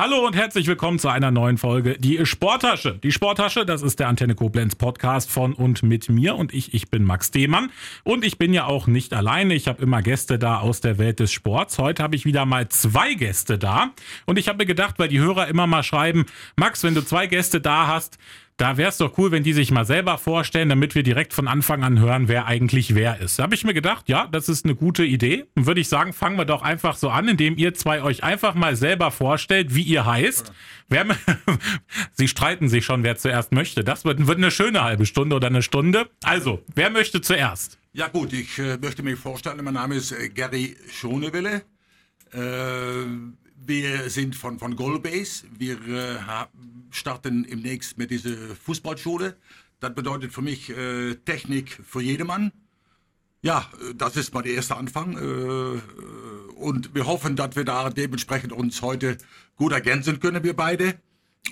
Hallo und herzlich willkommen zu einer neuen Folge Die Sporttasche. Die Sporttasche, das ist der Antenne Koblenz Podcast von und mit mir und ich, ich bin Max Demann und ich bin ja auch nicht alleine. Ich habe immer Gäste da aus der Welt des Sports. Heute habe ich wieder mal zwei Gäste da und ich habe mir gedacht, weil die Hörer immer mal schreiben, Max, wenn du zwei Gäste da hast, da wäre es doch cool, wenn die sich mal selber vorstellen, damit wir direkt von Anfang an hören, wer eigentlich wer ist. Da habe ich mir gedacht, ja, das ist eine gute Idee. Und würde ich sagen, fangen wir doch einfach so an, indem ihr zwei euch einfach mal selber vorstellt, wie ihr heißt. Wer, Sie streiten sich schon, wer zuerst möchte. Das wird, wird eine schöne halbe Stunde oder eine Stunde. Also, wer möchte zuerst? Ja gut, ich äh, möchte mich vorstellen, mein Name ist äh, Gary Schonewille. Äh, wir sind von, von Goalbase. Wir äh, starten demnächst mit dieser Fußballschule. Das bedeutet für mich äh, Technik für jedermann. Ja, das ist mal der erste Anfang. Äh, und wir hoffen, dass wir da dementsprechend uns heute gut ergänzen können, wir beide,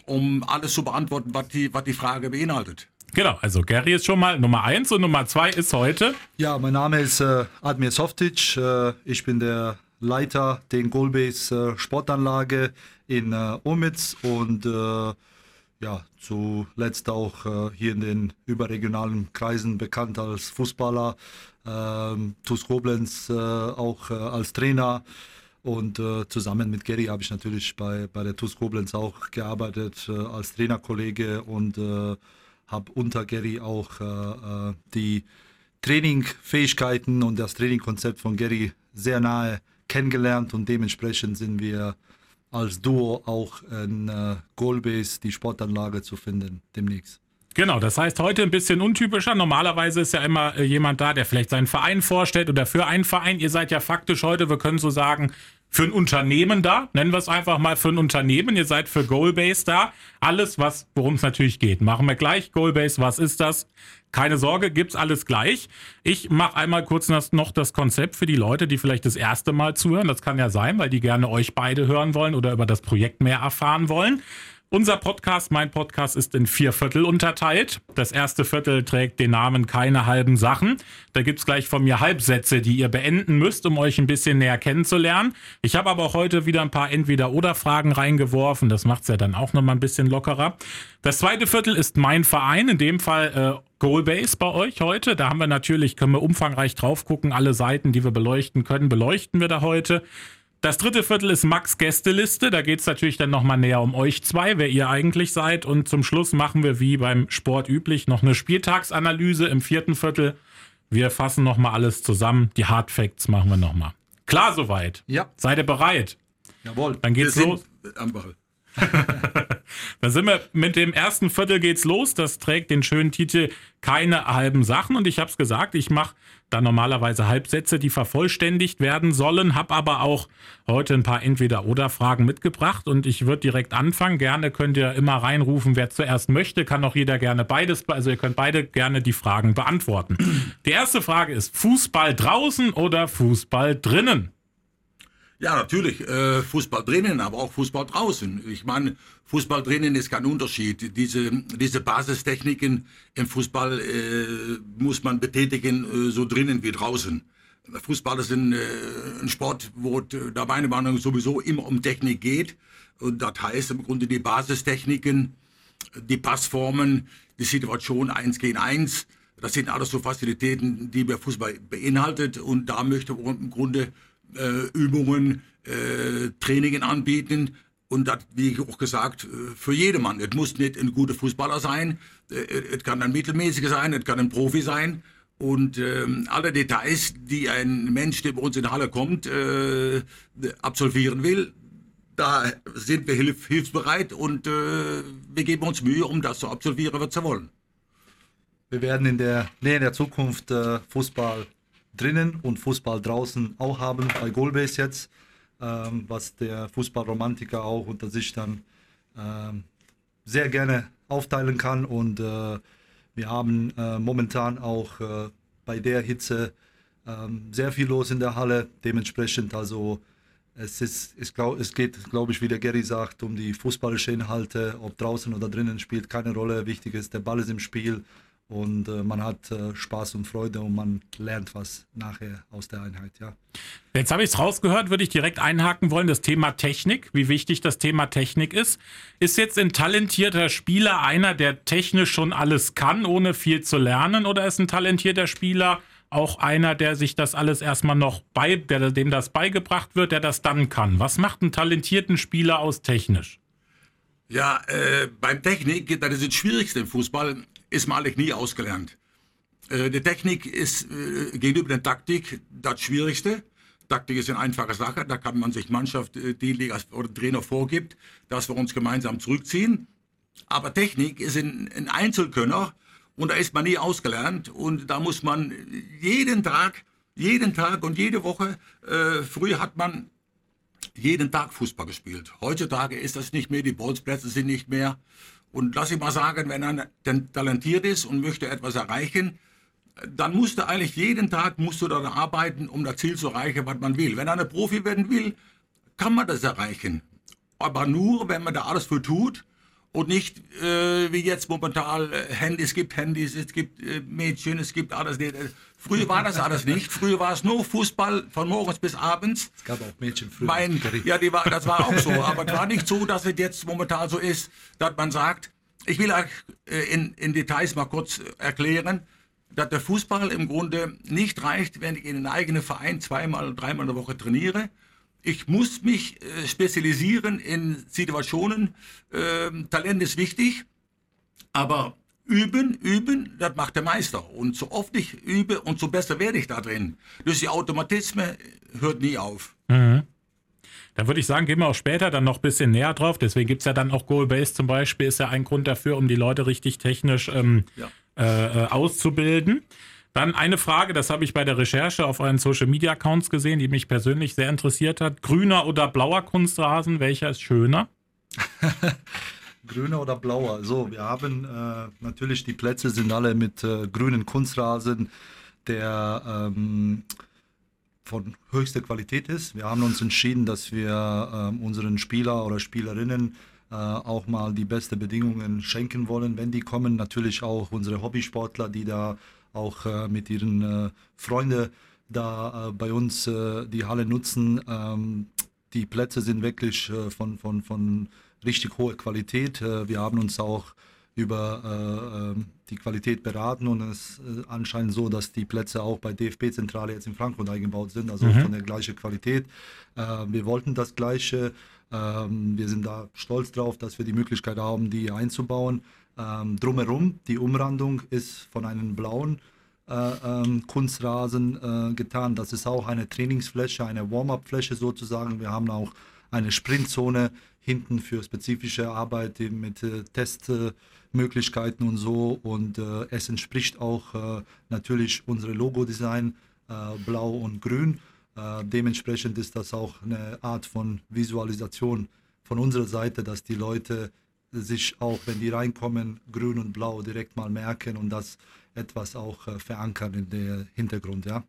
um alles zu beantworten, was die, was die Frage beinhaltet. Genau, also Gary ist schon mal Nummer eins und Nummer zwei ist heute. Ja, mein Name ist äh, Admir Softic. Äh, ich bin der Leiter der Goalbase äh, Sportanlage in äh, Omitz und äh, ja, zuletzt auch äh, hier in den überregionalen Kreisen bekannt als Fußballer, ähm, TuS Koblenz äh, auch äh, als Trainer. Und zusammen mit Gary habe ich natürlich bei, bei der TuS Koblenz auch gearbeitet als Trainerkollege und habe unter Gary auch die Trainingfähigkeiten und das Trainingkonzept von Gary sehr nahe kennengelernt und dementsprechend sind wir als Duo auch in äh, Goalbase die Sportanlage zu finden demnächst. Genau, das heißt heute ein bisschen untypischer. Normalerweise ist ja immer äh, jemand da, der vielleicht seinen Verein vorstellt oder für einen Verein. Ihr seid ja faktisch heute, wir können so sagen, für ein Unternehmen da. Nennen wir es einfach mal für ein Unternehmen. Ihr seid für Goalbase da. Alles, was, worum es natürlich geht. Machen wir gleich. Goalbase, was ist das? Keine Sorge, gibt's alles gleich. Ich mache einmal kurz noch das Konzept für die Leute, die vielleicht das erste Mal zuhören. Das kann ja sein, weil die gerne euch beide hören wollen oder über das Projekt mehr erfahren wollen. Unser Podcast, mein Podcast, ist in vier Viertel unterteilt. Das erste Viertel trägt den Namen Keine halben Sachen. Da gibt's gleich von mir Halbsätze, die ihr beenden müsst, um euch ein bisschen näher kennenzulernen. Ich habe aber auch heute wieder ein paar Entweder-Oder-Fragen reingeworfen. Das macht's ja dann auch nochmal ein bisschen lockerer. Das zweite Viertel ist mein Verein, in dem Fall äh, Goalbase bei euch heute. Da haben wir natürlich, können wir umfangreich drauf gucken. Alle Seiten, die wir beleuchten können, beleuchten wir da heute. Das dritte Viertel ist Max Gästeliste. Da geht es natürlich dann nochmal näher um euch zwei, wer ihr eigentlich seid. Und zum Schluss machen wir wie beim Sport üblich noch eine Spieltagsanalyse im vierten Viertel. Wir fassen nochmal alles zusammen. Die Hard Facts machen wir nochmal. Klar soweit? Ja. Seid ihr bereit? Jawohl. Dann geht's los. Am Ball. Dann sind wir mit dem ersten Viertel geht's los. Das trägt den schönen Titel Keine halben Sachen. Und ich habe es gesagt, ich mache da normalerweise Halbsätze, die vervollständigt werden sollen, habe aber auch heute ein paar Entweder-Oder-Fragen mitgebracht und ich würde direkt anfangen. Gerne könnt ihr immer reinrufen, wer zuerst möchte, kann auch jeder gerne beides, also ihr könnt beide gerne die Fragen beantworten. Die erste Frage ist Fußball draußen oder Fußball drinnen? Ja, natürlich. Äh, Fußball drinnen, aber auch Fußball draußen. Ich meine, Fußball drinnen ist kein Unterschied. Diese, diese Basistechniken im Fußball äh, muss man betätigen, äh, so drinnen wie draußen. Fußball ist ein, äh, ein Sport, wo da meine Meinung sowieso immer um Technik geht. Und das heißt im Grunde die Basistechniken, die Passformen, die Situation eins gegen eins. Das sind alles so Facilitäten, die der Fußball beinhaltet. Und da möchte man im Grunde äh, Übungen, äh, Trainingen anbieten. Und das, wie ich auch gesagt, äh, für jedermann. Es muss nicht ein guter Fußballer sein, äh, es kann ein mittelmäßiger sein, es kann ein Profi sein. Und ähm, alle Details, die ein Mensch, der bei uns in Halle kommt, äh, absolvieren will, da sind wir hilf hilfsbereit und äh, wir geben uns Mühe, um das zu absolvieren, was wir wollen. Wir werden in der Nähe der Zukunft äh, Fußball drinnen und Fußball draußen auch haben, bei Goalbase jetzt, ähm, was der Fußballromantiker auch unter sich dann ähm, sehr gerne aufteilen kann. Und äh, wir haben äh, momentan auch äh, bei der Hitze ähm, sehr viel los in der Halle. Dementsprechend also es, ist, ich glaub, es geht, glaube ich, wie der Gary sagt, um die fußballische Inhalte, ob draußen oder drinnen spielt keine Rolle. Wichtig ist, der Ball ist im Spiel und äh, man hat äh, Spaß und Freude und man lernt was nachher aus der Einheit, ja. Jetzt habe ich es rausgehört, würde ich direkt einhaken wollen, das Thema Technik, wie wichtig das Thema Technik ist. Ist jetzt ein talentierter Spieler einer, der technisch schon alles kann, ohne viel zu lernen, oder ist ein talentierter Spieler auch einer, der sich das alles erstmal noch bei, der, dem das beigebracht wird, der das dann kann? Was macht einen talentierten Spieler aus technisch? Ja, äh, beim Technik, das ist das Schwierigste im Fußball, ist eigentlich nie ausgelernt. Äh, die Technik ist äh, gegenüber der Taktik das Schwierigste. Taktik ist eine einfache Sache, da kann man sich Mannschaft, äh, die Liga oder Trainer vorgibt, dass wir uns gemeinsam zurückziehen. Aber Technik ist ein, ein Einzelkönner und da ist man nie ausgelernt und da muss man jeden Tag, jeden Tag und jede Woche, äh, früher hat man jeden Tag Fußball gespielt. Heutzutage ist das nicht mehr, die Bolzplätze sind nicht mehr. Und lass ich mal sagen, wenn einer talentiert ist und möchte etwas erreichen, dann musst du eigentlich jeden Tag musst du daran arbeiten, um das Ziel zu erreichen, was man will. Wenn einer Profi werden will, kann man das erreichen. Aber nur, wenn man da alles für tut und nicht äh, wie jetzt momentan äh, Handys, es gibt Handys, es gibt äh, Mädchen, es gibt alles. Äh, früher war das alles nicht. Früher war es nur Fußball von morgens bis abends. Es gab auch Mädchen früher. Mein, ja, die war, das war auch so. Aber es war nicht so, dass es jetzt momentan so ist, dass man sagt, ich will euch äh, in, in Details mal kurz erklären, dass der Fußball im Grunde nicht reicht, wenn ich in einem eigenen Verein zweimal dreimal in der Woche trainiere ich muss mich äh, spezialisieren in Situationen. Ähm, Talent ist wichtig, aber üben, üben, das macht der Meister. Und so oft ich übe, umso besser werde ich da drin. Durch die Automatismen hört nie auf. Mhm. Da würde ich sagen, gehen wir auch später dann noch ein bisschen näher drauf. Deswegen gibt es ja dann auch Goal-Base zum Beispiel, ist ja ein Grund dafür, um die Leute richtig technisch ähm, ja. äh, äh auszubilden. Dann eine Frage, das habe ich bei der Recherche auf euren Social Media Accounts gesehen, die mich persönlich sehr interessiert hat. Grüner oder blauer Kunstrasen, welcher ist schöner? grüner oder blauer? So, wir haben äh, natürlich die Plätze sind alle mit äh, grünen Kunstrasen, der ähm, von höchster Qualität ist. Wir haben uns entschieden, dass wir äh, unseren Spieler oder Spielerinnen äh, auch mal die besten Bedingungen schenken wollen, wenn die kommen. Natürlich auch unsere Hobbysportler, die da auch äh, mit ihren äh, Freunden da äh, bei uns äh, die Halle nutzen. Ähm, die Plätze sind wirklich äh, von, von, von richtig hoher Qualität. Äh, wir haben uns auch über ähm, die Qualität beraten und es ist anscheinend so, dass die Plätze auch bei DFB-Zentrale jetzt in Frankfurt eingebaut sind, also mhm. von der gleichen Qualität. wir wollten das Gleiche. Ähm, wir sind da stolz drauf, dass wir die Möglichkeit haben, die einzubauen. Ähm, drumherum, die Umrandung ist von einem blauen äh, ähm, Kunstrasen äh, getan. Das ist auch eine Trainingsfläche, eine Warm-up-Fläche sozusagen. Wir haben auch eine Sprintzone hinten für spezifische Arbeit mit äh, Testmöglichkeiten und so. Und äh, es entspricht auch äh, natürlich unserem Logo-Design, äh, blau und grün. dementsprechend ist das auch eine Art von Visualisation von unserer Seite, dass die Leute sich auch, wenn die reinkommen, grün und blau direkt mal merken und das etwas auch äh, verankern in der Hintergrund, ja.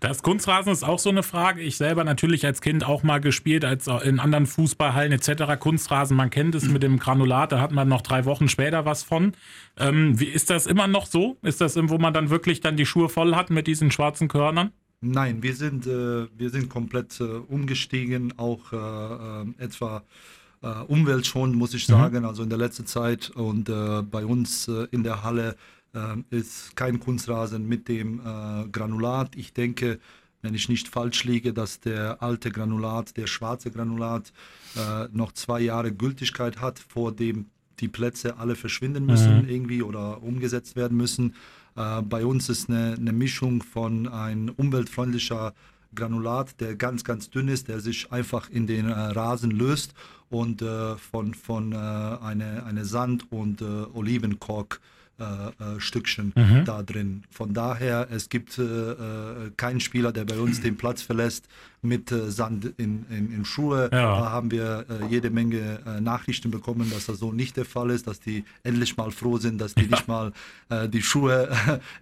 Das Kunstrasen ist auch so eine Frage. Ich selber natürlich als Kind auch mal gespielt, als in anderen Fußballhallen etc. Kunstrasen, man kennt es mit dem Granulat, da hat man noch drei Wochen später was von. Ähm, wie ist das immer noch so? Ist das, wo man dann wirklich dann die Schuhe voll hat mit diesen schwarzen Körnern? Nein, wir sind, äh, wir sind komplett äh, umgestiegen, auch äh, äh etwa äh, umweltschonend, muss ich mhm. sagen. Mhm. Also in der letzten Zeit und äh, bei uns äh, in der Halle äh, ist kein Kunstrasen mit dem äh, Granulat. Ich denke, wenn ich nicht falsch liege, dass der alte Granulat, der schwarze Granulat, äh, noch zwei Jahre Gültigkeit hat, vor dem die Plätze alle verschwinden müssen mhm. irgendwie oder umgesetzt werden müssen. bei uns ist eine, eine Mischung von ein umweltfreundlicher Granulat, der ganz, ganz dünn ist, der sich einfach in den äh, Rasen löst und äh, von, von äh, eine, eine Sand- und äh, Olivenkork äh, äh, Stückchen mhm. da drin. Von daher, es gibt äh, keinen Spieler, der bei uns den Platz verlässt mit Sand in, in, in Schuhe. Ja. Da haben wir jede Menge Nachrichten bekommen, dass das so nicht der Fall ist, dass die endlich mal froh sind, dass die ja. nicht mal die Schuhe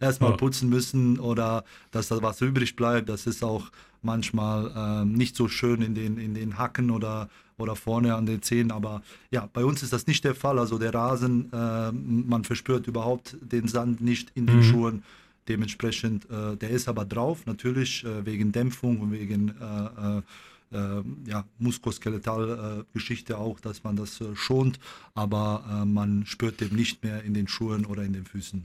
erstmal ja. putzen müssen oder dass da was übrig bleibt. Das ist auch manchmal äh, nicht so schön in den, in den Hacken oder oder vorne an den Zehen. Aber ja, bei uns ist das nicht der Fall. Also der Rasen, äh, man verspürt überhaupt den Sand nicht in den mhm. Schuhen. Dementsprechend, äh, der ist aber drauf, natürlich äh, wegen Dämpfung und wegen äh, äh, äh ja, Muskuloskeletal-Geschichte auch, dass man das schont, aber man spürt dem nicht mehr in den Schuhen oder in den Füßen.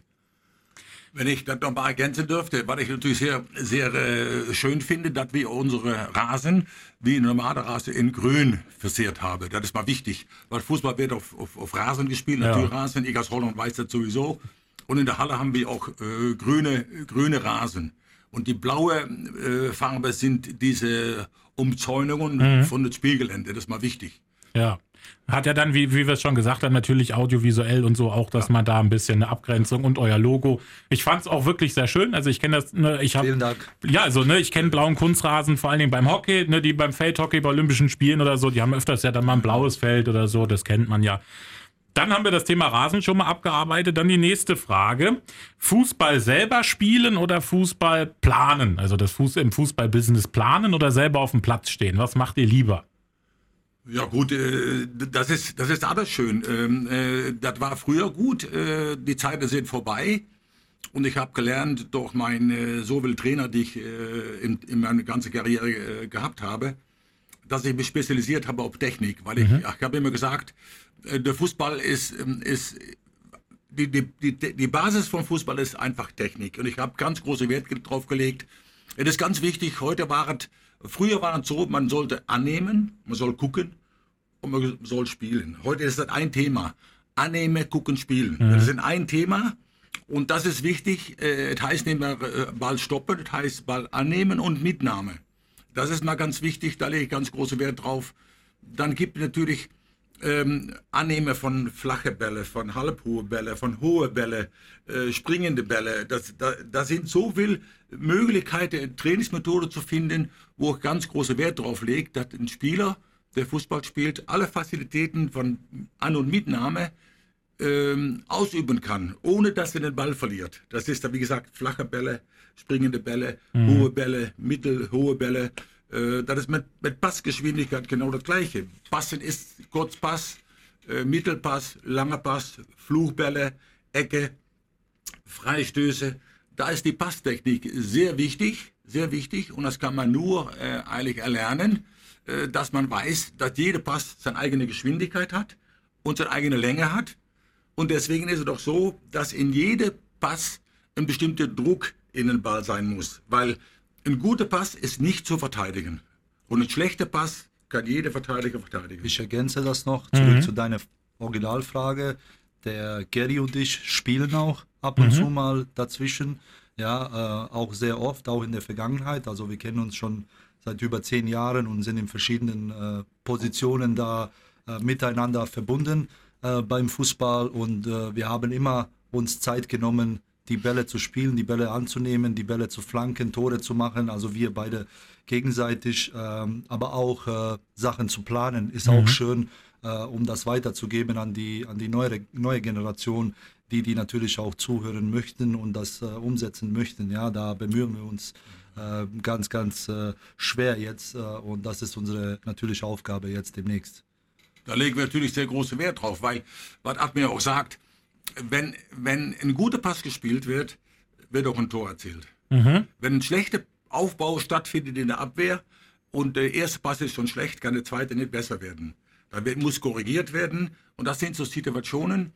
Wenn ich das nochmal ergänzen dürfte, was ich natürlich sehr, sehr äh, schön finde, dass wir unsere Rasen wie normale Rasen in Grün versiert haben. Das ist mal wichtig, weil Fußball wird auf, auf, auf Rasen gespielt, ja. natürlich Rasen, Egas Holland weiß das sowieso. Und in der Halle haben wir auch äh, grüne, grüne Rasen. Und die blaue äh, Farbe sind diese Umzäunungen mhm. von dem Spielgelände. Das ist mal wichtig. Ja. Hat ja dann, wie, wie wir es schon gesagt haben, natürlich audiovisuell und so auch, dass man da ein bisschen eine Abgrenzung und euer Logo. Ich fand es auch wirklich sehr schön. Also ich kenne das, ne, ich habe. Vielen Dank. Ja, also ne, ich kenne blauen Kunstrasen, vor allen Dingen beim Hockey, ne, die beim Feldhockey bei Olympischen Spielen oder so, die haben öfters ja dann mal ein blaues Feld oder so, das kennt man ja. Dann haben wir das Thema Rasen schon mal abgearbeitet. Dann die nächste Frage. Fußball selber spielen oder Fußball planen? Also das Fuß im Fußballbusiness planen oder selber auf dem Platz stehen? Was macht ihr lieber? Ja gut, äh, das ist das ist alles schön. Ähm, äh, das war früher gut. Äh, die Zeiten sind vorbei. Und ich habe gelernt durch meine so viele Trainer, die ich in, in meiner ganzen Karriere gehabt habe, dass ich mich spezialisiert habe auf Technik. Weil ich, mhm. ich habe immer gesagt, der Fußball ist, ähm, ist die, die, die, die Basis vom Fußball ist einfach Technik. Und ich habe ganz große Wert drauf gelegt. Es ist ganz wichtig, heute war es Früher war es so, man sollte annehmen, man soll gucken und man soll spielen. Heute ist das ein Thema. Annehmen, gucken, spielen. Mhm. Das ist ein Thema und das ist wichtig. Äh, es heißt nicht mehr äh, Ball stoppen, es heißt Ball annehmen und Mitnahme. Das ist mal ganz wichtig, da lege ich ganz großen Wert drauf. Dann gibt es natürlich ähm, Annehme von flache Bälle, von halbhohe Bälle, von hohe Bälle, äh, springende Bälle. Das, da, da sind so viele Möglichkeiten, Trainingsmethode zu finden, wo ich ganz großen Wert drauf lege, dass ein Spieler, der Fußball spielt, alle Facilitäten von An- und Mitnahme ähm, ausüben kann, ohne dass er den Ball verliert. Das ist da, wie gesagt, flache Bälle, springende Bälle, mhm. hohe Bälle, mittelhohe Bälle. Äh, das ist mit, mit Passgeschwindigkeit genau das Gleiche. Passen ist Kurzpass, äh, Mittelpass, langer Pass, Fluchbälle, Ecke, Freistöße. Da ist die Passtechnik sehr wichtig, sehr wichtig und das kann man nur äh, eigentlich erlernen, äh, dass man weiß, dass jeder Pass seine eigene Geschwindigkeit hat und seine eigene Länge hat. Und deswegen ist es doch so, dass in jedem Pass ein bestimmter Druck in den Ball sein muss, weil ein guter Pass ist nicht zu verteidigen. Und ein schlechter Pass kann jeder Verteidiger verteidigen. Ich ergänze das noch zurück mhm. zu deiner Originalfrage. Der Gary und ich spielen auch ab und mhm. zu mal dazwischen. Ja, äh, auch sehr oft, auch in der Vergangenheit. Also wir kennen uns schon seit über zehn Jahren und sind in verschiedenen äh, Positionen da äh, miteinander verbunden äh, beim Fußball. Und äh, wir haben immer uns Zeit genommen, die Bälle zu spielen, die Bälle anzunehmen, die Bälle zu flanken, Tore zu machen. Also wir beide gegenseitig, ähm, aber auch äh, Sachen zu planen, ist mhm. auch schön, äh, um das weiterzugeben an die, an die neue, neue Generation, die, die natürlich auch zuhören möchten und das äh, umsetzen möchten. Ja, da bemühen wir uns äh, ganz, ganz äh, schwer jetzt äh, und das ist unsere natürliche Aufgabe jetzt demnächst. Da legen wir natürlich sehr großen Wert drauf, weil, was Admir auch sagt, wenn, wenn ein guter Pass gespielt wird, wird auch ein Tor erzielt. Mhm. Wenn ein schlechter Aufbau stattfindet in der Abwehr und der erste Pass ist schon schlecht, kann der zweite nicht besser werden. Da muss korrigiert werden und das sind so Situationen.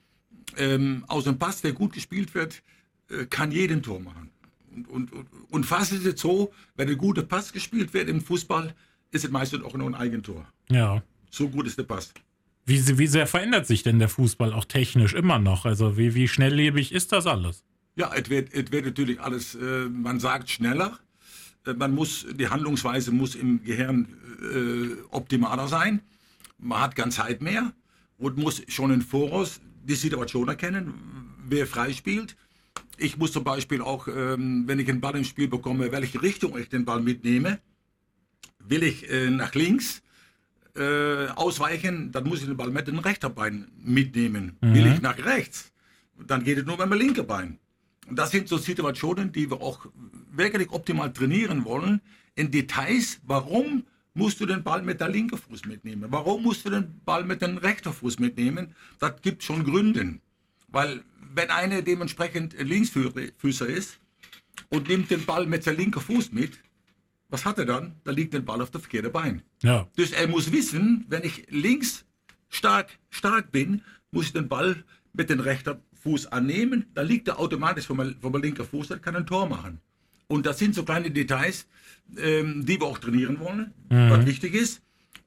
Ähm, aus einem Pass, der gut gespielt wird, äh, kann jeden Tor machen. Und, und, und, und fast ist es so, wenn ein guter Pass gespielt wird im Fußball, ist es meistens auch noch ein Eigentor. Ja. So gut ist der Pass. Wie, wie sehr verändert sich denn der Fußball auch technisch immer noch? Also wie, wie schnelllebig ist das alles? Ja, es wird, es wird natürlich alles, äh, man sagt schneller. Äh, man muss, die Handlungsweise muss im Gehirn äh, optimaler sein. Man hat keine Zeit mehr und muss schon im Voraus die Situation erkennen, wer frei spielt. Ich muss zum Beispiel auch, ähm, wenn ich einen Ball im Spiel bekomme, welche Richtung ich den Ball mitnehme. Will ich äh, nach links, äh, ausweichen, dann muss ich den Ball mit dem rechten Bein mitnehmen. Mhm. Will ich nach rechts, dann geht es nur mit dem linken Bein. Und das sind so Situationen, die wir auch wirklich optimal trainieren wollen. In Details, warum musst du den Ball mit der linken Fuß mitnehmen? Warum musst du den Ball mit dem rechten Fuß mitnehmen? Das gibt schon Gründe. Weil wenn einer dementsprechend Linksfüßer ist und nimmt den Ball mit der linken Fuß mit, was hat er dann? Da liegt der Ball auf der verkehrten Bein. Ja. Dus er muss wissen, wenn ich links stark, stark bin, muss ich den Ball mit dem rechten Fuß annehmen. Da liegt er automatisch vom, vom linken Fuß, der kann ein Tor machen. Und das sind so kleine Details, ähm, die wir auch trainieren wollen, was wichtig ist.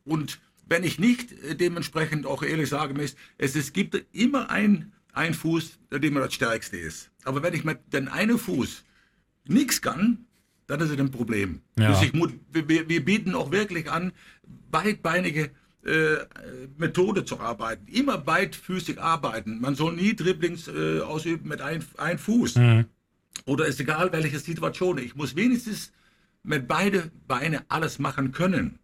Und wenn ich nicht äh, dementsprechend auch ehrlich sagen muss, es, es gibt immer ein, ein Fuß, der immer das stärkste ist. Aber wenn ich mit dem einen Fuß nichts kann, dann ist es ein Problem. Ja. Wir, wir bieten auch wirklich an, beidbeinige äh, Methode zu arbeiten. Immer beidfüßig arbeiten. Man soll nie Dribblings äh, ausüben mit ein, ein Fuß. Oder ist egal, welche Situation. Ich muss wenigstens mit beide Beine alles machen können.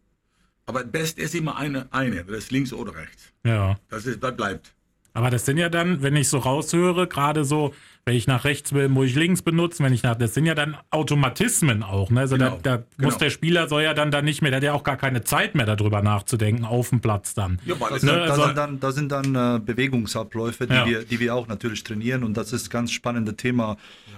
Aber best ist immer eine, eine, das ist links oder rechts. Ja. Das, ist, das bleibt. Aber das sind ja dann, wenn ich so raushöre, gerade so, wenn ich nach rechts will, muss ich links benutzen, wenn ich nach, das sind ja dann Automatismen auch, ne? Also Genau, da, da genau. muss der Spieler soll ja dann da nicht mehr, der hat ja auch gar keine Zeit mehr darüber nachzudenken auf dem Platz dann. Ja, weil Ne, sind, das also- sind dann, das sind dann äh, Bewegungsabläufe, die, Ja. wir, die wir auch natürlich trainieren. Und das ist ein ganz spannendes Thema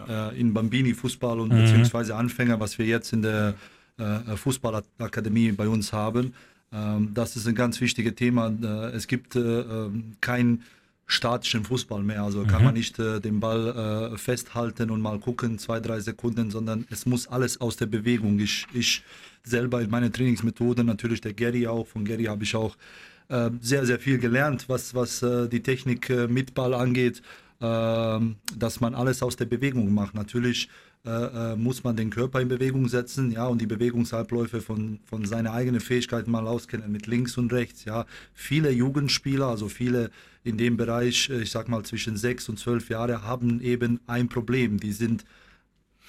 äh, in Bambini-Fußball und Mhm. beziehungsweise Anfänger, was wir jetzt in der äh, Fußballakademie bei uns haben. Ähm, das ist ein ganz wichtiges Thema. Äh, es gibt äh, ähm, kein statischen Fußball mehr. Also kann man nicht äh, den Ball äh, festhalten und mal gucken, zwei, drei Sekunden, sondern es muss alles aus der Bewegung. Ich, ich selber in meiner Trainingsmethode, natürlich der Gary auch, von Gary habe ich auch äh, sehr, sehr viel gelernt, was, was äh, die Technik äh, mit Ball angeht, ähm, dass man alles aus der Bewegung macht. Natürlich äh, äh, muss man den Körper in Bewegung setzen, ja, und die Bewegungsabläufe von, von seinen eigenen Fähigkeiten mal auskennen, mit links und rechts, ja. Viele Jugendspieler, also viele in dem Bereich, äh, ich sag mal zwischen sechs und zwölf Jahre, haben eben ein Problem. Die sind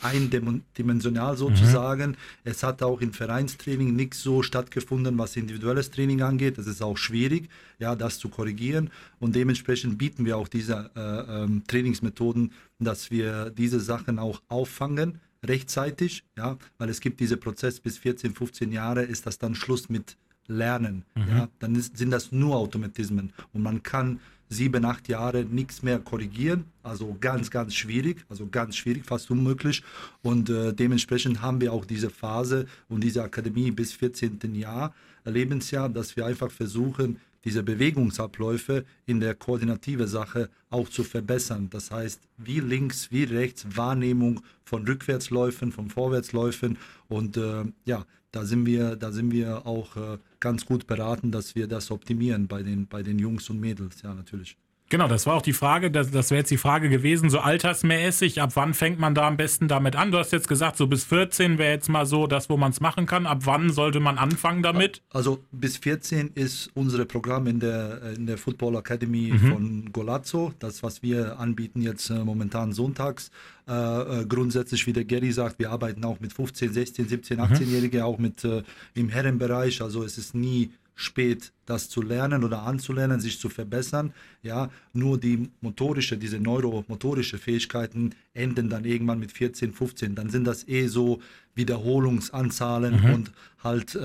eindimensional sozusagen. Es hat auch im Vereinstraining nichts so stattgefunden, was individuelles Training angeht. Das ist auch schwierig, ja, das zu korrigieren. Und dementsprechend bieten wir auch diese äh, ähm, Trainingsmethoden, dass wir diese Sachen auch auffangen rechtzeitig, ja, weil es gibt diesen Prozess bis 14, 15 Jahre ist das dann Schluss mit Lernen, ja, dann ist, sind das nur Automatismen und man kann sieben, acht Jahre nichts mehr korrigieren. Also ganz, ganz schwierig, also ganz schwierig, fast unmöglich. Und äh, dementsprechend haben wir auch diese Phase und diese Akademie bis 14. Jahr, äh, Lebensjahr, dass wir einfach versuchen, diese Bewegungsabläufe in der koordinative Sache auch zu verbessern. Das heißt, wie links, wie rechts, Wahrnehmung von Rückwärtsläufen, von Vorwärtsläufen. Und äh, ja, da sind wir, da sind wir auch äh, ganz gut beraten, dass wir das optimieren bei den, bei den Jungs und Mädels, ja, natürlich. Genau, das war auch die Frage, das, das wäre jetzt die Frage gewesen, so altersmäßig, ab wann fängt man da am besten damit an? Du hast jetzt gesagt, so bis 14 wäre jetzt mal so das, wo man es machen kann. Ab wann sollte man anfangen damit? Also bis 14 ist unser Programm in der, in der Football Academy von Golazzo. Das, was wir anbieten jetzt äh, momentan sonntags. Äh, äh, grundsätzlich, wie der Gary sagt, wir arbeiten auch mit 15, 16, 17, 18-Jährigen, auch mit äh, im Herrenbereich. Also es ist nie spät, das zu lernen oder anzulernen, sich zu verbessern. Ja, nur die motorische, diese neuromotorische Fähigkeiten enden dann irgendwann mit 14, 15. Dann sind das eh so Wiederholungsanzahlen und halt äh,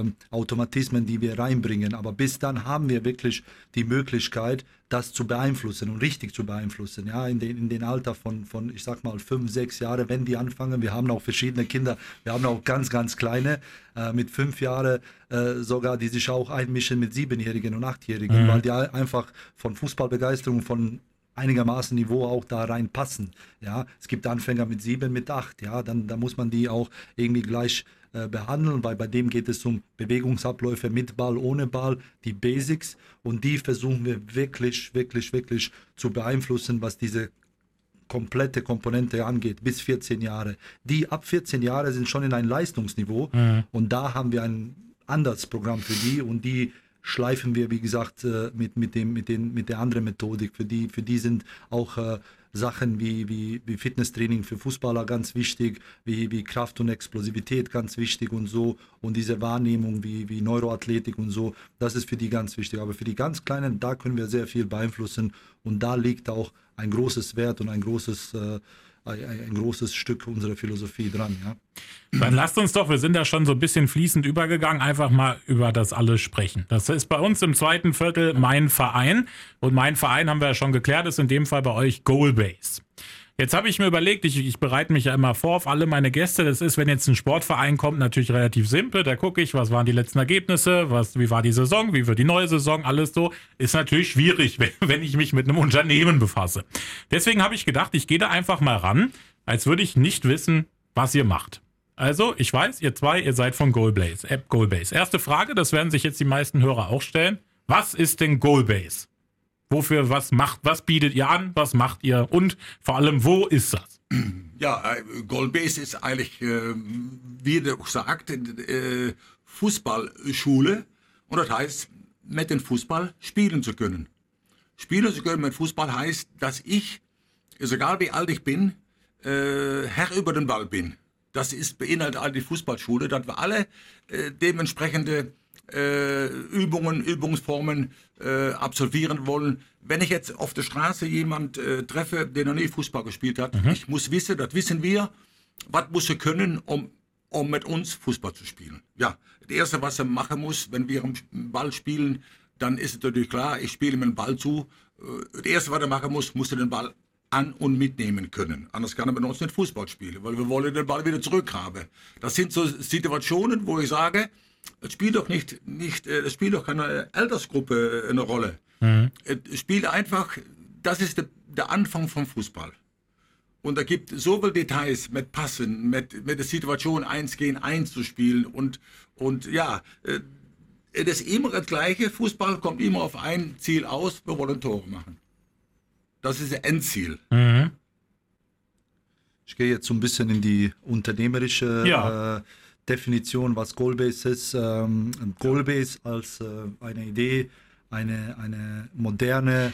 ähm, Automatismen, die wir reinbringen. Aber bis dann haben wir wirklich die Möglichkeit, das zu beeinflussen und richtig zu beeinflussen. Ja, in den, in den Alter von, von, ich sag mal, fünf, sechs Jahre, wenn die anfangen. Wir haben auch verschiedene Kinder. Wir haben auch ganz, ganz kleine äh, mit fünf Jahren äh, sogar, die sich auch einmischen mit Siebenjährigen und Achtjährigen, weil die ein- einfach von Fußballbegeisterung, von einigermaßen Niveau auch da reinpassen. Ja, es gibt Anfänger mit sieben, mit acht. Ja, dann da muss man die auch irgendwie gleich äh, behandeln, weil bei dem geht es um Bewegungsabläufe mit Ball, ohne Ball, die Basics und die versuchen wir wirklich, wirklich, wirklich zu beeinflussen, was diese komplette Komponente angeht, bis 14 Jahre. Die ab 14 Jahre sind schon in einem Leistungsniveau und da haben wir ein anderes Programm für die und die schleifen wir, wie gesagt, äh, mit, mit, dem, mit, den, mit der anderen Methodik. Für die, für die sind auch äh, Sachen wie, wie, wie Fitnesstraining für Fußballer ganz wichtig, wie, wie Kraft und Explosivität ganz wichtig und so. Und diese Wahrnehmung wie, wie Neuroathletik und so, das ist für die ganz wichtig. Aber für die ganz Kleinen, da können wir sehr viel beeinflussen und da liegt auch ein großes Wert und ein großes äh, ein, großes Stück unserer Philosophie dran. Ja. Dann lasst uns doch, wir sind da schon so ein bisschen fließend übergegangen, einfach mal über das alles sprechen. Das ist bei uns im zweiten Viertel mein Verein. Und mein Verein haben wir ja schon geklärt, ist in dem Fall bei euch Goalbase. Jetzt habe ich mir überlegt, ich, ich, bereite mich ja immer vor auf alle meine Gäste. Das ist, wenn jetzt ein Sportverein kommt, natürlich relativ simpel. Da gucke ich, was waren die letzten Ergebnisse, was, wie war die Saison, wie wird die neue Saison, alles so. Ist natürlich schwierig, wenn, wenn ich mich mit einem Unternehmen befasse. Deswegen habe ich gedacht, ich gehe da einfach mal ran, als würde ich nicht wissen, was ihr macht. Also, ich weiß, ihr zwei, ihr seid von Goalbase, App Goalbase. Erste Frage, das werden sich jetzt die meisten Hörer auch stellen. Was ist denn Goalbase? Wofür, was macht, was bietet ihr an, was macht ihr und vor allem, wo ist das? Ja, äh, Goalbase ist eigentlich, äh, wie du sagt, äh, Fußballschule und das heißt, mit dem Fußball spielen zu können. Spielen zu können mit Fußball heißt, dass ich, ist egal wie alt ich bin, Herr über den Ball bin. Das ist beinhaltet all die Fußballschule, dass wir alle dementsprechende äh, Übungen, Übungsformen äh, absolvieren wollen. Wenn ich jetzt auf der Straße jemand äh, treffe, der noch nie Fußball gespielt hat, mhm. ich muss wissen, das wissen wir, was muss er können, um, um mit uns Fußball zu spielen. Ja, das Erste, was er machen muss, wenn wir einen Ball spielen, dann ist es natürlich klar, ich spiele mit dem Ball zu. Äh, das Erste, was er machen muss, muss er den Ball an- und mitnehmen können. Anders kann er mit uns nicht Fußball spielen, weil wir wollen den Ball wieder zurückhaben. Das sind so Situationen, wo ich sage, es spielt doch nicht, nicht es spielt doch keine Altersgruppe eine Rolle. Mhm. Es spielt einfach, das ist der, der Anfang vom Fußball. Und da gibt so viele Details mit Passen, mit, mit der Situation 1 gegen 1 zu spielen und, und ja, das ist immer das Gleiche. Fußball kommt immer auf ein Ziel aus, wir wollen Tore machen. Das ist das Endziel. Mhm. Ich gehe jetzt so ein bisschen in die unternehmerische ja. äh, Definition, was Goalbase ist. Ähm, Goalbase als äh, eine Idee, eine, eine moderne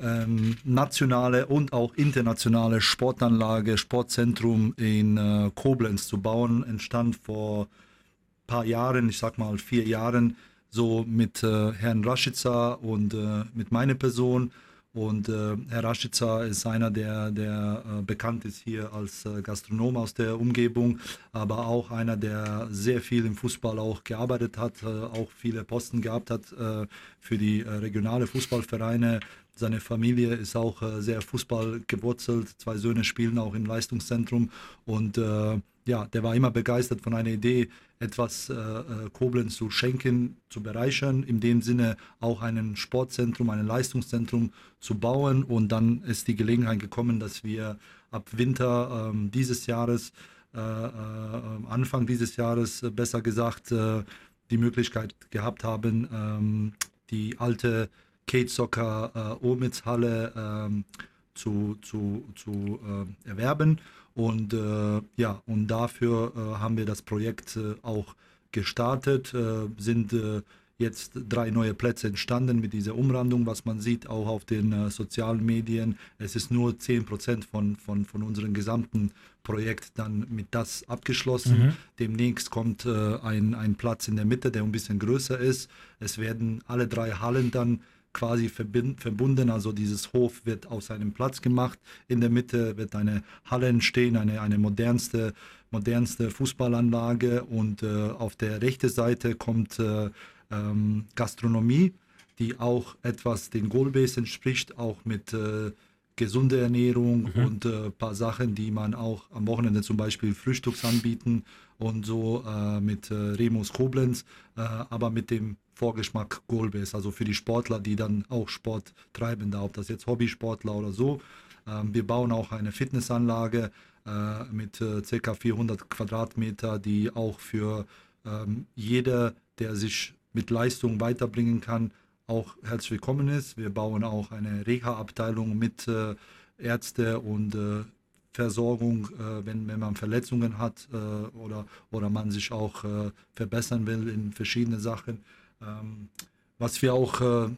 ähm, nationale und auch internationale Sportanlage, Sportzentrum in äh, Koblenz zu bauen, entstand vor ein paar Jahren, ich sag mal vier Jahren, so mit äh, Herrn Raschitzer und äh, mit meiner Person und äh, Herr Raschica ist einer, der, der äh, bekannt ist hier als äh, Gastronom aus der Umgebung, aber auch einer, der sehr viel im Fußball auch gearbeitet hat, äh, auch viele Posten gehabt hat äh, für die äh, regionale Fußballvereine. Seine Familie ist auch sehr Fußball gewurzelt. Zwei Söhne spielen auch im Leistungszentrum und ja, der war immer begeistert von einer Idee, etwas äh, äh, Koblenz zu schenken, zu bereichern, in dem Sinne auch ein Sportzentrum, ein Leistungszentrum zu bauen. Und dann ist die Gelegenheit gekommen, dass wir ab Winter äh, dieses Jahres, äh, äh, Anfang dieses Jahres äh, besser gesagt, die Möglichkeit gehabt haben, ähm, die alte Kate Soccer Omitz Halle ähm, zu, zu, zu erwerben und äh, ja, und dafür äh, haben wir das Projekt äh, auch gestartet, äh, sind äh, jetzt drei neue Plätze entstanden mit dieser Umrandung, was man sieht auch auf den äh, sozialen Medien. Es ist nur 10% von, von, von unserem gesamten Projekt dann mit das abgeschlossen. Mhm. Demnächst kommt ein, ein Platz in der Mitte, der ein bisschen größer ist. Es werden alle drei Hallen dann quasi verbunden. Also dieses Hof wird aus einem Platz gemacht. In der Mitte wird eine Halle entstehen, eine, eine modernste, modernste Fußballanlage. Und äh, auf der rechten Seite kommt äh, ähm, Gastronomie, die auch etwas den Goalbase entspricht, auch mit äh, gesunde Ernährung mhm. und ein äh, paar Sachen, die man auch am Wochenende zum Beispiel Frühstücks anbieten und so äh, mit äh, Remus Koblenz, aber mit dem Vorgeschmack Goalbase, also für die Sportler, die dann auch Sport treiben, da ob das jetzt Hobbysportler oder so. Ähm, wir bauen auch eine Fitnessanlage äh, mit äh, ca. 400 Quadratmeter, die auch für ähm, jeder, der sich mit Leistung weiterbringen kann, auch herzlich willkommen ist. Wir bauen auch eine Reha-Abteilung mit äh, Ärzte und äh, Versorgung, äh, wenn, wenn man Verletzungen hat äh, oder, oder man sich auch äh, verbessern will in verschiedene Sachen. Ähm, was wir auch äh,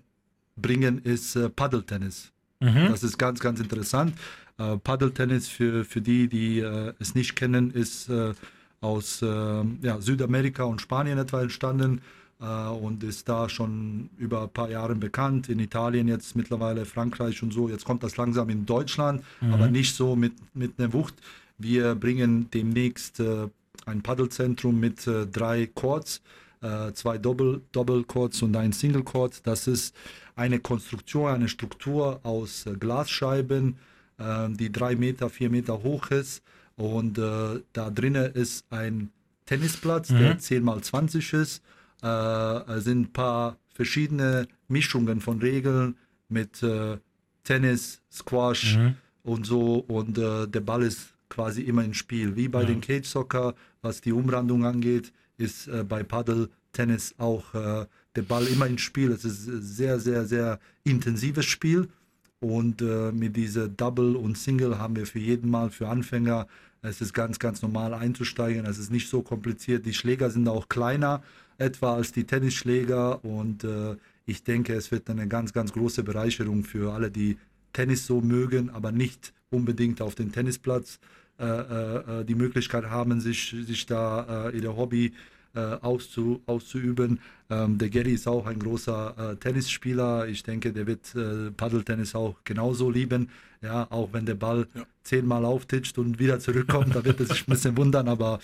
bringen, ist äh, Paddeltennis. Mhm. Das ist ganz, ganz interessant. Äh, Paddeltennis, für, für die, die äh, es nicht kennen, ist äh, aus äh, ja, Südamerika und Spanien etwa entstanden. äh, und ist da schon über ein paar Jahre bekannt. In Italien jetzt mittlerweile, Frankreich und so. Jetzt kommt das langsam in Deutschland, mhm. aber nicht so mit, mit einer Wucht. Wir bringen demnächst äh, ein Paddelzentrum mit drei Chords, äh, zwei Doppel, Doppelchords und ein Single Chord. Das ist eine Konstruktion, eine Struktur aus äh, Glasscheiben, äh, die drei Meter, vier Meter hoch ist. Und äh, da drinnen ist ein Tennisplatz, mhm. der 10 mal 20 ist. Äh, sind ein paar verschiedene Mischungen von Regeln mit äh, Tennis, Squash mhm. und so. Und der Ball ist quasi immer im Spiel. Wie bei ja. den Cage Soccer, was die Umrandung angeht, ist äh, bei Paddle Tennis auch äh, der Ball immer im Spiel. Es ist ein sehr, sehr, sehr intensives Spiel. Und äh, mit dieser Double und Single haben wir für jeden Mal, für Anfänger, es ist ganz, ganz normal einzusteigen. Es ist nicht so kompliziert. Die Schläger sind auch kleiner etwa als die Tennisschläger und äh, ich denke, es wird eine ganz, ganz große Bereicherung für alle, die Tennis so mögen, aber nicht unbedingt auf den Tennisplatz äh, äh, die Möglichkeit haben, sich, sich da äh, ihr Hobby äh, auszu, auszuüben. Ähm, der Gary ist auch ein großer äh, Tennisspieler. Ich denke, der wird äh, Paddeltennis auch genauso lieben. Ja, auch wenn der Ball ja. zehnmal auftitscht und wieder zurückkommt, da wird er sich ein bisschen wundern. Aber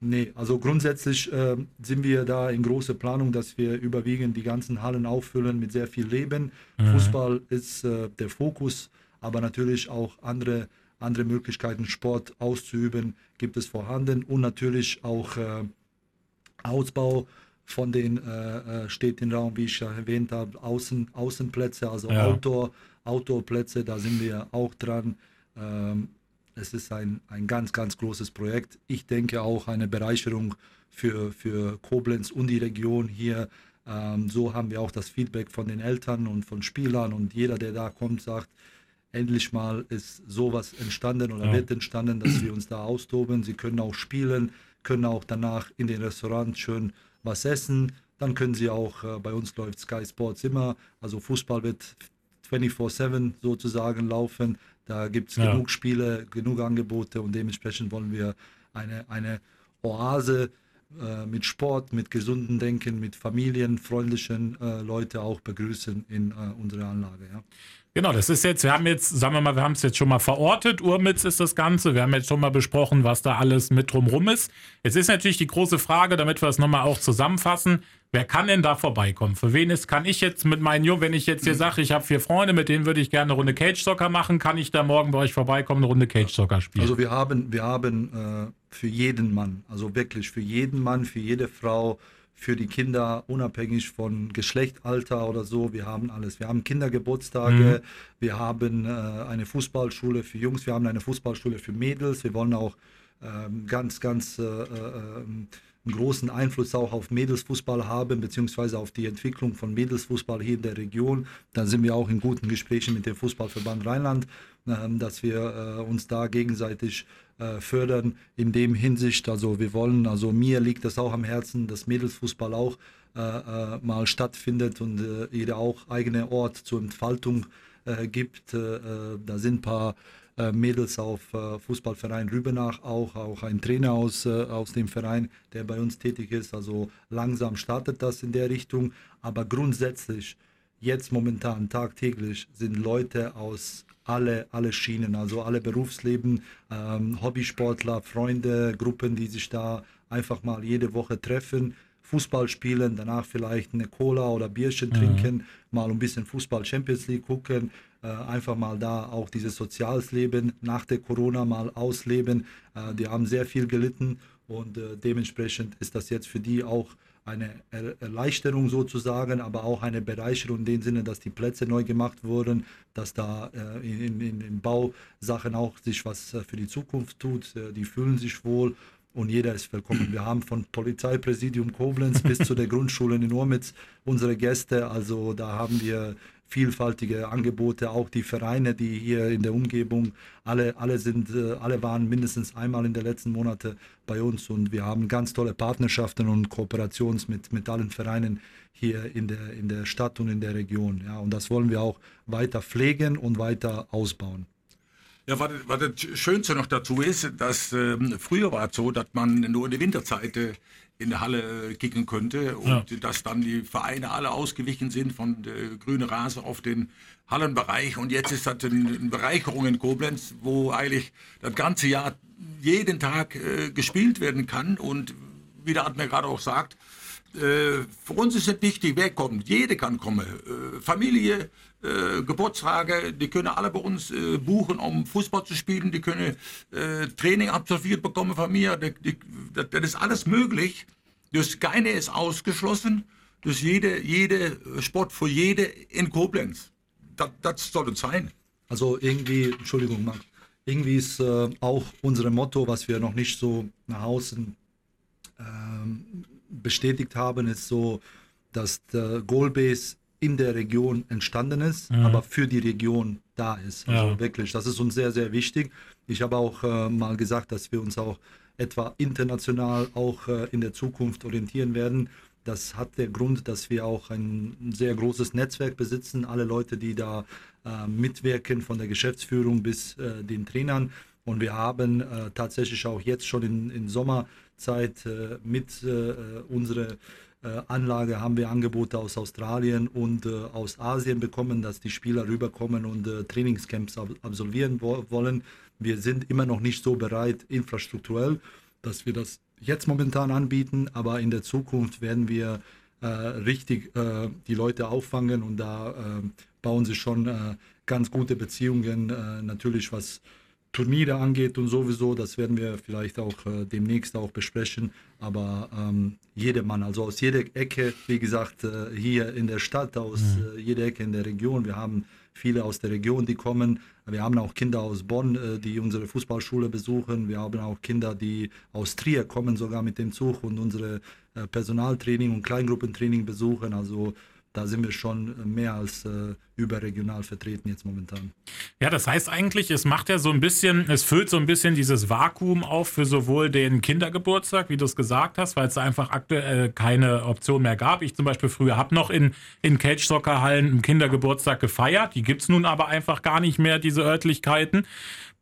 nee, also grundsätzlich äh, sind wir da in großer Planung, dass wir überwiegend die ganzen Hallen auffüllen mit sehr viel Leben. Mhm. Fußball ist äh, der Fokus, aber natürlich auch andere andere Möglichkeiten, Sport auszuüben, gibt es vorhanden und natürlich auch äh, Ausbau von den äh, äh Städtenraum, wie ich ja erwähnt habe, Außen, Außenplätze, also ja. Outdoor, Outdoor-Plätze, da sind wir auch dran. Ähm, es ist ein, ein ganz, ganz großes Projekt. Ich denke auch eine Bereicherung für, für Koblenz und die Region hier. Ähm, so haben wir auch das Feedback von den Eltern und von Spielern und jeder, der da kommt, sagt, endlich mal ist sowas entstanden oder ja. wird entstanden, dass wir uns da austoben. Sie können auch spielen können auch danach in den Restaurants schön was essen. Dann können sie auch, äh, bei uns läuft Sky Sports immer, also Fußball wird 24-7 sozusagen laufen. Da gibt es ja. genug Spiele, genug Angebote und dementsprechend wollen wir eine, eine Oase äh, mit Sport, mit gesundem Denken, mit familienfreundlichen äh, Leute auch begrüßen in äh, unserer Anlage. Ja. Genau, das ist jetzt, wir haben jetzt, sagen wir mal, wir haben es jetzt schon mal verortet, Urmitz ist das Ganze, wir haben jetzt schon mal besprochen, was da alles mit drumrum ist. Jetzt ist natürlich die große Frage, damit wir es nochmal auch zusammenfassen, wer kann denn da vorbeikommen? Für wen ist, kann ich jetzt mit meinen Jungen, wenn ich jetzt hier sage, ich habe vier Freunde, mit denen würde ich gerne eine Runde Cage-Soccer machen, kann ich da morgen bei euch vorbeikommen, eine Runde Cage-Soccer spielen? Also wir haben, wir haben äh, für jeden Mann, also wirklich für jeden Mann, für jede Frau, für die Kinder, unabhängig von Geschlecht, Alter oder so. Wir haben alles. Wir haben Kindergeburtstage, mhm. wir haben äh, eine Fußballschule für Jungs, wir haben eine Fußballschule für Mädels. Wir wollen auch ähm, ganz, ganz äh, äh, einen großen Einfluss auch auf Mädelsfußball haben, beziehungsweise auf die Entwicklung von Mädelsfußball hier in der Region. Da sind wir auch in guten Gesprächen mit dem Fußballverband Rheinland, ähm, dass wir äh, uns da gegenseitig äh, fördern in dem Hinsicht. Also wir wollen, also mir liegt das auch am Herzen, dass Mädelsfußball auch äh, mal stattfindet und jeder auch eigene Ort zur Entfaltung gibt. da sind ein paar Mädels auf äh, Fußballverein Rübenach auch, auch ein Trainer aus, äh, aus dem Verein, der bei uns tätig ist. Also langsam startet das in der Richtung, aber grundsätzlich jetzt momentan tagtäglich sind Leute aus alle, alle Schienen, also alle Berufsleben, ähm, Hobbysportler, Freunde, Gruppen, die sich da einfach mal jede Woche treffen, Fußball spielen, danach vielleicht eine Cola oder Bierchen mhm. trinken, mal ein bisschen Fußball Champions League gucken, äh, einfach mal da auch dieses soziales Leben nach der Corona mal ausleben. Äh, die haben sehr viel gelitten und äh, dementsprechend ist das jetzt für die auch eine Erleichterung sozusagen, aber auch eine Bereicherung in dem Sinne, dass die Plätze neu gemacht wurden, dass da in, in, in Bausachen auch sich was für die Zukunft tut. die fühlen sich wohl und jeder ist willkommen. Wir haben von Polizeipräsidium Koblenz bis zu der Grundschule in Urmitz unsere Gäste. Also da haben wir vielfältige Angebote, auch die Vereine, die hier in der Umgebung, alle, alle sind, äh, alle waren mindestens einmal in den letzten Monaten bei uns und wir haben ganz tolle Partnerschaften und Kooperations mit, mit allen Vereinen hier in der, in der Stadt und in der Region. Ja, und das wollen wir auch weiter pflegen und weiter ausbauen. Ja, was, was das Schönste noch dazu ist, dass ähm, früher war es so, dass man nur in der Winterzeit äh, in der Halle kicken könnte und ja. dass dann die Vereine alle ausgewichen sind von der grünen Rase auf den Hallenbereich und jetzt ist das eine Bereicherung in Koblenz, wo eigentlich das ganze Jahr jeden Tag äh, gespielt werden kann und wie der Admir gerade auch sagt, äh, für uns ist es wichtig, wer kommt. Jede kann kommen. Äh, Familie, äh, Geburtstage, die können alle bei uns äh, buchen, um Fußball zu spielen. Die können äh, Training absolviert bekommen von mir. Die, die, das, das, ist alles möglich. Das keine ist ausgeschlossen. Das jede, jede Sport für jede in Koblenz. Das, das soll es sein. Also irgendwie, Entschuldigung, Max, irgendwie ist auch unser Motto, was wir noch nicht so nach außen ähm, bestätigt haben, ist so, dass der Goalbase in der Region entstanden ist, mhm. aber für die Region da ist. Also ja. wirklich, das ist uns sehr, sehr wichtig. Ich habe auch äh, mal gesagt, dass wir uns auch etwa international auch äh, in der Zukunft orientieren werden. Das hat der Grund, dass wir auch ein sehr großes Netzwerk besitzen. Alle Leute, die da äh, mitwirken, von der Geschäftsführung bis äh, den Trainern. Und wir haben äh, tatsächlich auch jetzt schon in, in Sommerzeit äh, mit äh, unserer äh, Anlage haben wir Angebote aus Australien und aus Asien bekommen, dass die Spieler rüberkommen und Trainingscamps ab absolvieren wo wollen. Wir sind immer noch nicht so bereit infrastrukturell, dass wir das jetzt momentan anbieten, aber in der Zukunft werden wir richtig äh, die Leute auffangen und da äh, bauen sie schon ganz gute Beziehungen, natürlich was Turniere angeht und sowieso, das werden wir vielleicht auch äh, demnächst auch besprechen. Aber ähm, jedermann, also aus jeder Ecke, wie gesagt, äh, hier in der Stadt, aus mhm. äh, jeder Ecke in der Region. Wir haben viele aus der Region, die kommen. Wir haben auch Kinder aus Bonn, äh, die unsere Fußballschule besuchen. Wir haben auch Kinder, die aus Trier kommen, sogar mit dem Zug und unsere äh, Personaltraining und Kleingruppentraining besuchen. Also da sind wir schon mehr als äh, überregional vertreten jetzt momentan. Ja, das heißt eigentlich, es macht ja so ein bisschen, es füllt so ein bisschen dieses Vakuum auf für sowohl den Kindergeburtstag, wie du es gesagt hast, weil es einfach aktuell keine Option mehr gab. Ich zum Beispiel früher habe noch in, in Cage-Soccer-Hallen einen Kindergeburtstag gefeiert. Die gibt es nun aber einfach gar nicht mehr, diese Örtlichkeiten.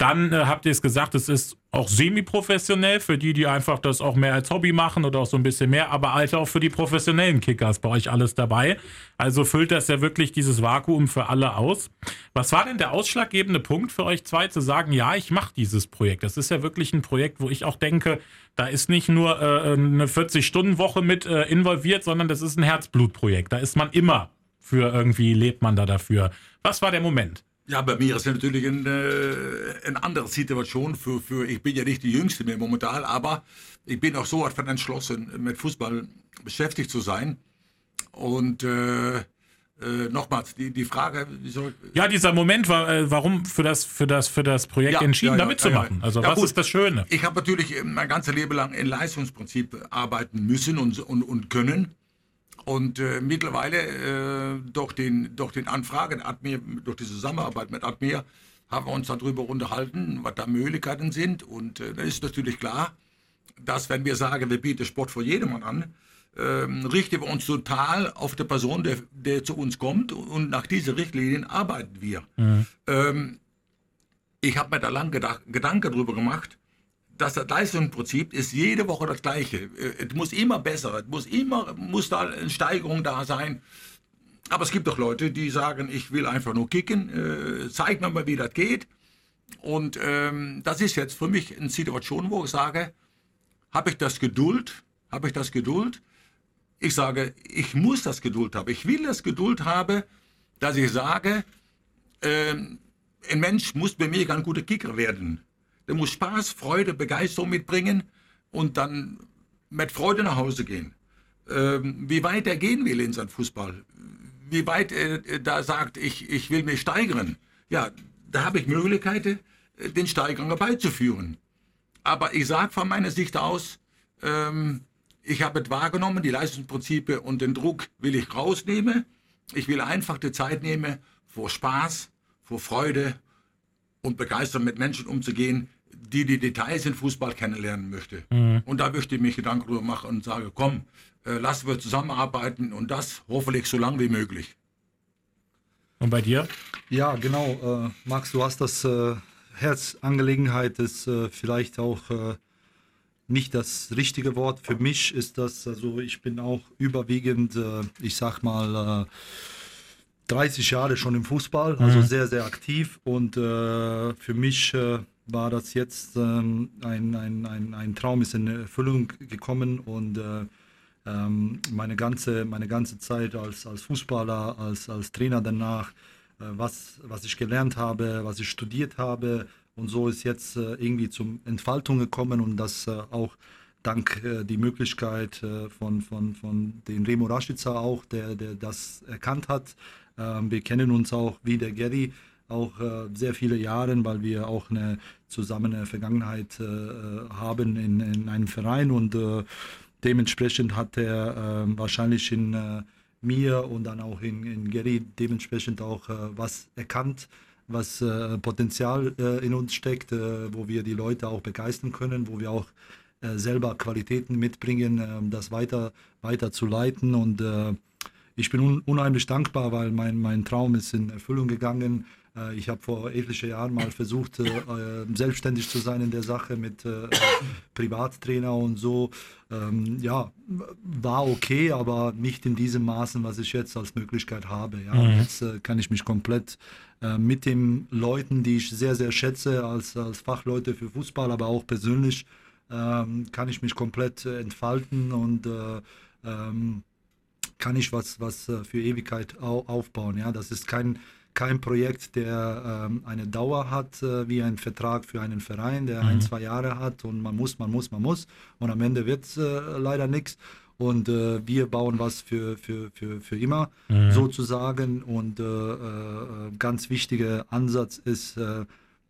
Dann äh, habt ihr es gesagt, es ist auch semi-professionell für die, die einfach das auch mehr als Hobby machen oder auch so ein bisschen mehr, aber halt auch für die professionellen Kickers bei euch alles dabei. Also füllt das ja wirklich dieses Vakuum für alle aus. Was war denn der ausschlaggebende Punkt für euch zwei zu sagen, ja, ich mache dieses Projekt? Das ist ja wirklich ein Projekt, wo ich auch denke, da ist nicht nur äh, eine 40-Stunden-Woche mit äh, involviert, sondern das ist ein Herzblutprojekt. Da ist man immer für irgendwie, lebt man da dafür. Was war der Moment? Ja, bei mir ist es natürlich eine, äh, eine andere Situation. Für, für, ich bin ja nicht die Jüngste mehr momentan, aber ich bin auch so etwas entschlossen, mit Fußball beschäftigt zu sein. Und äh, äh, nochmals, die, die Frage, wieso. Ja, dieser Moment war, äh, warum für das, für das, für das Projekt ja, entschieden, ja, ja, da mitzumachen? Also, was gut. ist das Schöne? Ich habe natürlich mein ganzes Leben lang in Leistungsprinzip arbeiten müssen und, und, und können. Und äh, mittlerweile äh, durch, den, durch den Anfragen Admir, durch die Zusammenarbeit mit Admir, haben wir uns darüber unterhalten, was da Möglichkeiten sind. Und äh, da ist natürlich klar, dass wenn wir sagen, wir bieten Sport für jedermann an, ähm, richten wir uns total auf die Person, der, der zu uns kommt. Und nach diesen Richtlinien arbeiten wir. Mhm. Ähm, ich habe mir da lange Gedanken darüber gemacht, dass das Leistungsprinzip ist jede Woche das gleiche. Äh, es muss immer besser, es muss immer, muss da eine Steigerung da sein. Aber es gibt doch Leute, die sagen, ich will einfach nur kicken, äh, zeig mir mal, wie das geht. Und ähm, das ist jetzt für mich eine Situation, wo ich sage, habe ich das Geduld, habe ich das Geduld? Ich sage, ich muss das Geduld haben. Ich will das Geduld haben, dass ich sage, äh, ein Mensch muss bei mir ein guter Kicker werden. Der muss Spaß, Freude, Begeisterung mitbringen und dann mit Freude nach Hause gehen. Ähm, wie weit er gehen will in seinem Fußball, wie weit er da sagt, ich, ich will mich steigern, ja, da habe ich Möglichkeiten, den Steigerungen beizuführen. Aber ich sage von meiner Sicht aus, ähm, ich habe es wahrgenommen, die Leistungsprinzipien und den Druck will ich rausnehmen. Ich will einfach die Zeit nehmen, vor Spaß, vor Freude und begeistert mit Menschen umzugehen, die die Details in Fußball kennenlernen möchte. Mhm. Und da möchte ich mich Gedanken darüber machen und sage, komm, äh, lassen wir zusammenarbeiten und das hoffentlich so lange wie möglich. Und bei dir? Ja, genau. Äh, Max, du hast das äh, Herzangelegenheit, ist äh, vielleicht auch äh, nicht das richtige Wort. Für mich ist das, also ich bin auch überwiegend, äh, ich sag mal, äh, 30 Jahre schon im Fußball, also mhm. sehr, sehr aktiv. Und äh, für mich äh, war das jetzt ähm, ein, ein, ein, ein Traum, ist in Erfüllung gekommen und äh, ähm, meine, ganze, meine ganze Zeit als, als Fußballer, als, als Trainer danach, äh, was, was ich gelernt habe, was ich studiert habe und so ist jetzt äh, irgendwie zum Entfaltung gekommen und das äh, auch dank äh, die Möglichkeit von, von, von dem Remo Rashica auch, der, der das erkannt hat, ähm, wir kennen uns auch wie der Gary auch äh, sehr viele Jahre, weil wir auch eine zusammen eine Vergangenheit äh, haben in, in, einem Verein und äh, dementsprechend hat er ähm, wahrscheinlich in äh, mir und dann auch in, in Gary dementsprechend auch äh, was erkannt, was äh, Potenzial in uns steckt, wo wir die Leute auch begeistern können, wo wir auch selber Qualitäten mitbringen, das weiter, weiter zu leiten und ich bin un unheimlich dankbar, weil mein, mein Traum ist in Erfüllung gegangen. Äh, ich habe vor etlichen Jahren mal versucht, äh, äh, selbstständig zu sein in der Sache mit äh, Privattrainer und so. Ähm, ja, war okay, aber nicht in diesem Maßen, was ich jetzt als Möglichkeit habe. Ja. Mhm. Jetzt äh, kann ich mich komplett äh, mit den Leuten, die ich sehr, sehr schätze, als, als Fachleute für Fußball, aber auch persönlich, ähm, kann ich mich komplett entfalten und ähm, kann ich was, was für Ewigkeit aufbauen. Ja, das ist kein, kein Projekt, der ähm, eine Dauer hat, äh, wie ein Vertrag für einen Verein, der mhm. ein, zwei Jahre hat und man muss, man muss, man muss und am Ende wird es äh, leider nichts. Und äh, wir bauen was für, für, für, für immer mhm. sozusagen. Und äh, äh, ganz wichtiger Ansatz ist,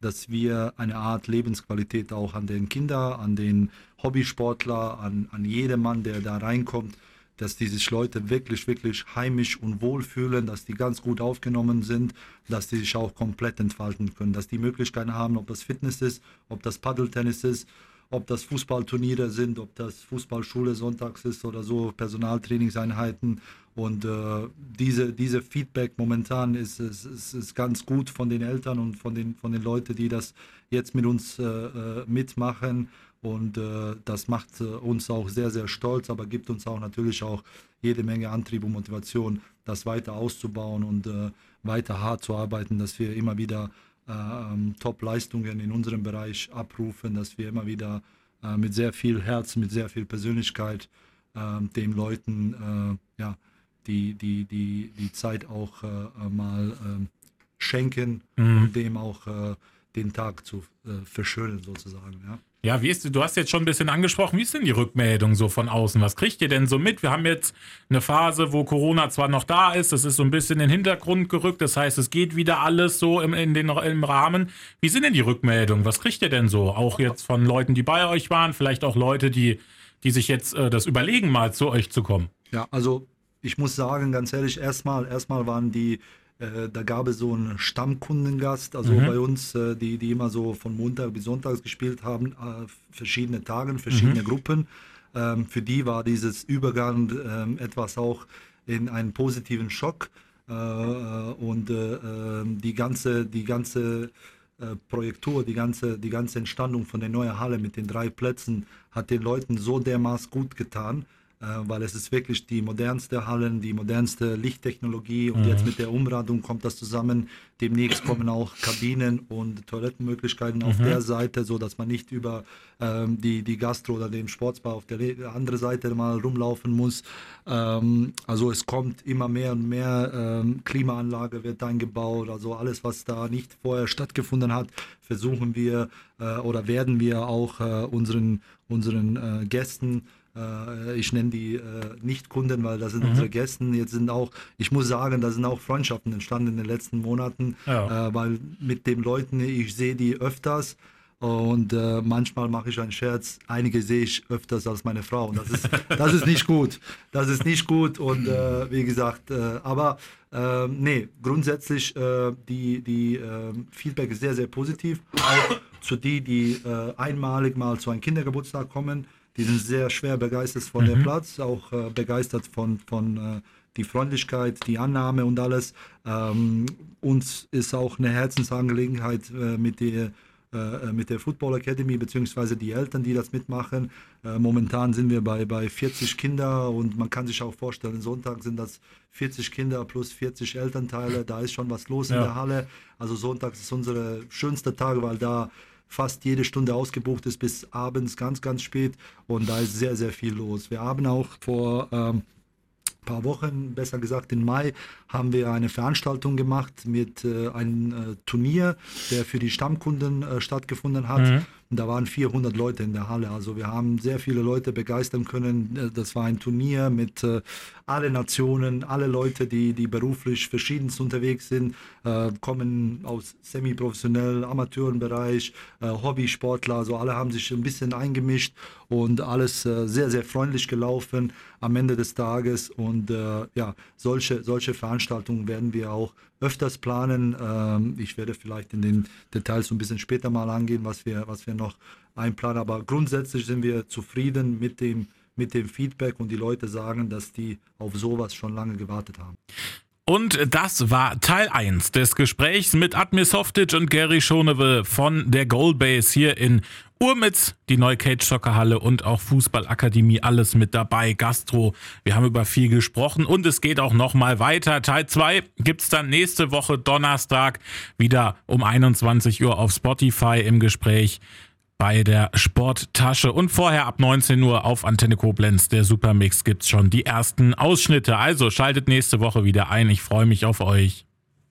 dass wir eine Art Lebensqualität auch an den Kinder, an den Hobbysportler, an, an jedem Mann, der da reinkommt, dass die sich Leute wirklich, wirklich heimisch und wohl fühlen, dass die ganz gut aufgenommen sind, dass die sich auch komplett entfalten können, dass die Möglichkeiten haben, ob das Fitness ist, ob das Paddeltennis ist, ob das Fußballturniere sind, ob das Fußballschule sonntags ist oder so, Personaltrainingseinheiten. Und äh, diese, diese Feedback momentan ist, ist, ist, ist, ganz gut von den Eltern und von den, von den Leuten, die das jetzt mit uns äh, äh mitmachen. Und äh, das macht äh, uns auch sehr, sehr stolz, aber gibt uns auch natürlich auch jede Menge Antrieb und Motivation, das weiter auszubauen und äh, weiter hart zu arbeiten, dass wir immer wieder äh, ähm, Top-Leistungen in unserem Bereich abrufen, dass wir immer wieder äh, mit sehr viel Herz, mit sehr viel Persönlichkeit ähm, den Leuten äh, ja, die, die, die, die Zeit auch mal ähm, schenken mhm. und dem auch den Tag zu verschönern sozusagen. Ja. Ja, wie ist, du hast jetzt schon ein bisschen angesprochen, wie ist denn die Rückmeldung so von außen? Was kriegt ihr denn so mit? Wir haben jetzt eine Phase, wo Corona zwar noch da ist, das ist so ein bisschen in den Hintergrund gerückt, das heißt, es geht wieder alles so im, in den, im Rahmen. Wie sind denn die Rückmeldungen? Was kriegt ihr denn so? Auch jetzt von Leuten, die bei euch waren, vielleicht auch Leute, die, die sich jetzt äh, das überlegen, mal zu euch zu kommen? Ja, also ich muss sagen, ganz ehrlich, erstmal, erstmal waren die da gab es so einen Stammkundengast, also mhm. bei uns, äh, die, die immer so von Montag bis Sonntag gespielt haben, äh, verschiedene Tage, verschiedene mhm. Gruppen. Ähm, für die war dieses Übergang ähm, etwas auch in einen positiven Schock. Äh, äh, und ähm, die ganze, die ganze Projektur, die ganze, die ganze Entstandung von der neuen Halle mit den drei Plätzen hat den Leuten so dermaßen gut getan, äh, weil es ist wirklich die modernste Hallen, die modernste Lichttechnologie und mhm. jetzt mit der Umrandung kommt das zusammen. Demnächst kommen auch Kabinen und Toilettenmöglichkeiten auf mhm. der Seite, so dass man nicht über ähm, die, die Gastro oder den Sportsbar auf der anderen Seite mal rumlaufen muss. Ähm, also es kommt immer mehr und mehr ähm, Klimaanlage wird eingebaut, also alles, was da nicht vorher stattgefunden hat, versuchen wir äh, oder werden wir auch äh, unseren, unseren äh, Gästen äh, ich nenne die äh, Nicht-Kunden, weil das sind mhm. unsere Gäste. Jetzt sind auch, ich muss sagen, da sind auch Freundschaften entstanden in den letzten Monaten, ja. Äh, weil mit den Leuten, ich sehe die öfters. Und äh, manchmal mache ich einen Scherz. Einige sehe ich öfters als meine Frau. Und das ist, das ist nicht gut. Das ist nicht gut. Und äh, wie gesagt, äh, aber nee, grundsätzlich die, die Feedback ist sehr, sehr positiv. Auch zu die, die einmalig mal zu einem Kindergeburtstag kommen die sind sehr schwer begeistert von mhm. dem Platz, auch äh, begeistert von, von äh, die Freundlichkeit, die Annahme und alles. Ähm, uns ist auch eine Herzensangelegenheit, äh, mit, der, äh, mit der Football Academy beziehungsweise die Eltern, die das mitmachen. Äh, momentan sind wir bei, bei 40 Kinder und man kann sich auch vorstellen, Sonntag sind das 40 Kinder plus 40 Elternteile. Da ist schon was los ja. in der Halle. Also Sonntag ist unsere schönste Tag, weil da fast jede Stunde ausgebucht ist bis abends ganz, ganz spät und da ist sehr, sehr viel los. Wir haben auch vor ähm, paar Wochen, besser gesagt im Mai, haben wir eine Veranstaltung gemacht mit äh, einem äh, Turnier, der für die Stammkunden äh, stattgefunden hat. Mhm. Da waren 400 Leute in der Halle. Also wir haben sehr viele Leute begeistern können. Äh, das war ein Turnier mit äh, alle Nationen, alle Leute, die, die beruflich verschiedenst unterwegs sind, äh, kommen aus semi-professionell, Amateurenbereich, äh, Hobbysportler. Also alle haben sich ein bisschen eingemischt und alles äh, sehr, sehr freundlich gelaufen am Ende des Tages. Und äh, ja, solche, solche Veranstaltungen werden wir auch öfters planen. Ähm, ich werde vielleicht in den Details so ein bisschen später mal angehen, was wir, was wir noch einplanen. Aber grundsätzlich sind wir zufrieden mit dem, mit dem Feedback und die Leute sagen, dass die auf sowas schon lange gewartet haben. Und das war Teil 1 des Gesprächs mit Admir Softic und Gary Schonewe von der Goldbase hier in Urmitz, die neue Cage Soccerhalle und auch Fußballakademie, alles mit dabei, Gastro. Wir haben über viel gesprochen und es geht auch nochmal weiter. Teil 2 gibt's dann nächste Woche Donnerstag wieder um 21 Uhr auf Spotify im Gespräch bei der Sporttasche. Und vorher ab 19 Uhr auf Antenne Koblenz, der Supermix, gibt's schon die ersten Ausschnitte. Also schaltet nächste Woche wieder ein. Ich freue mich auf euch.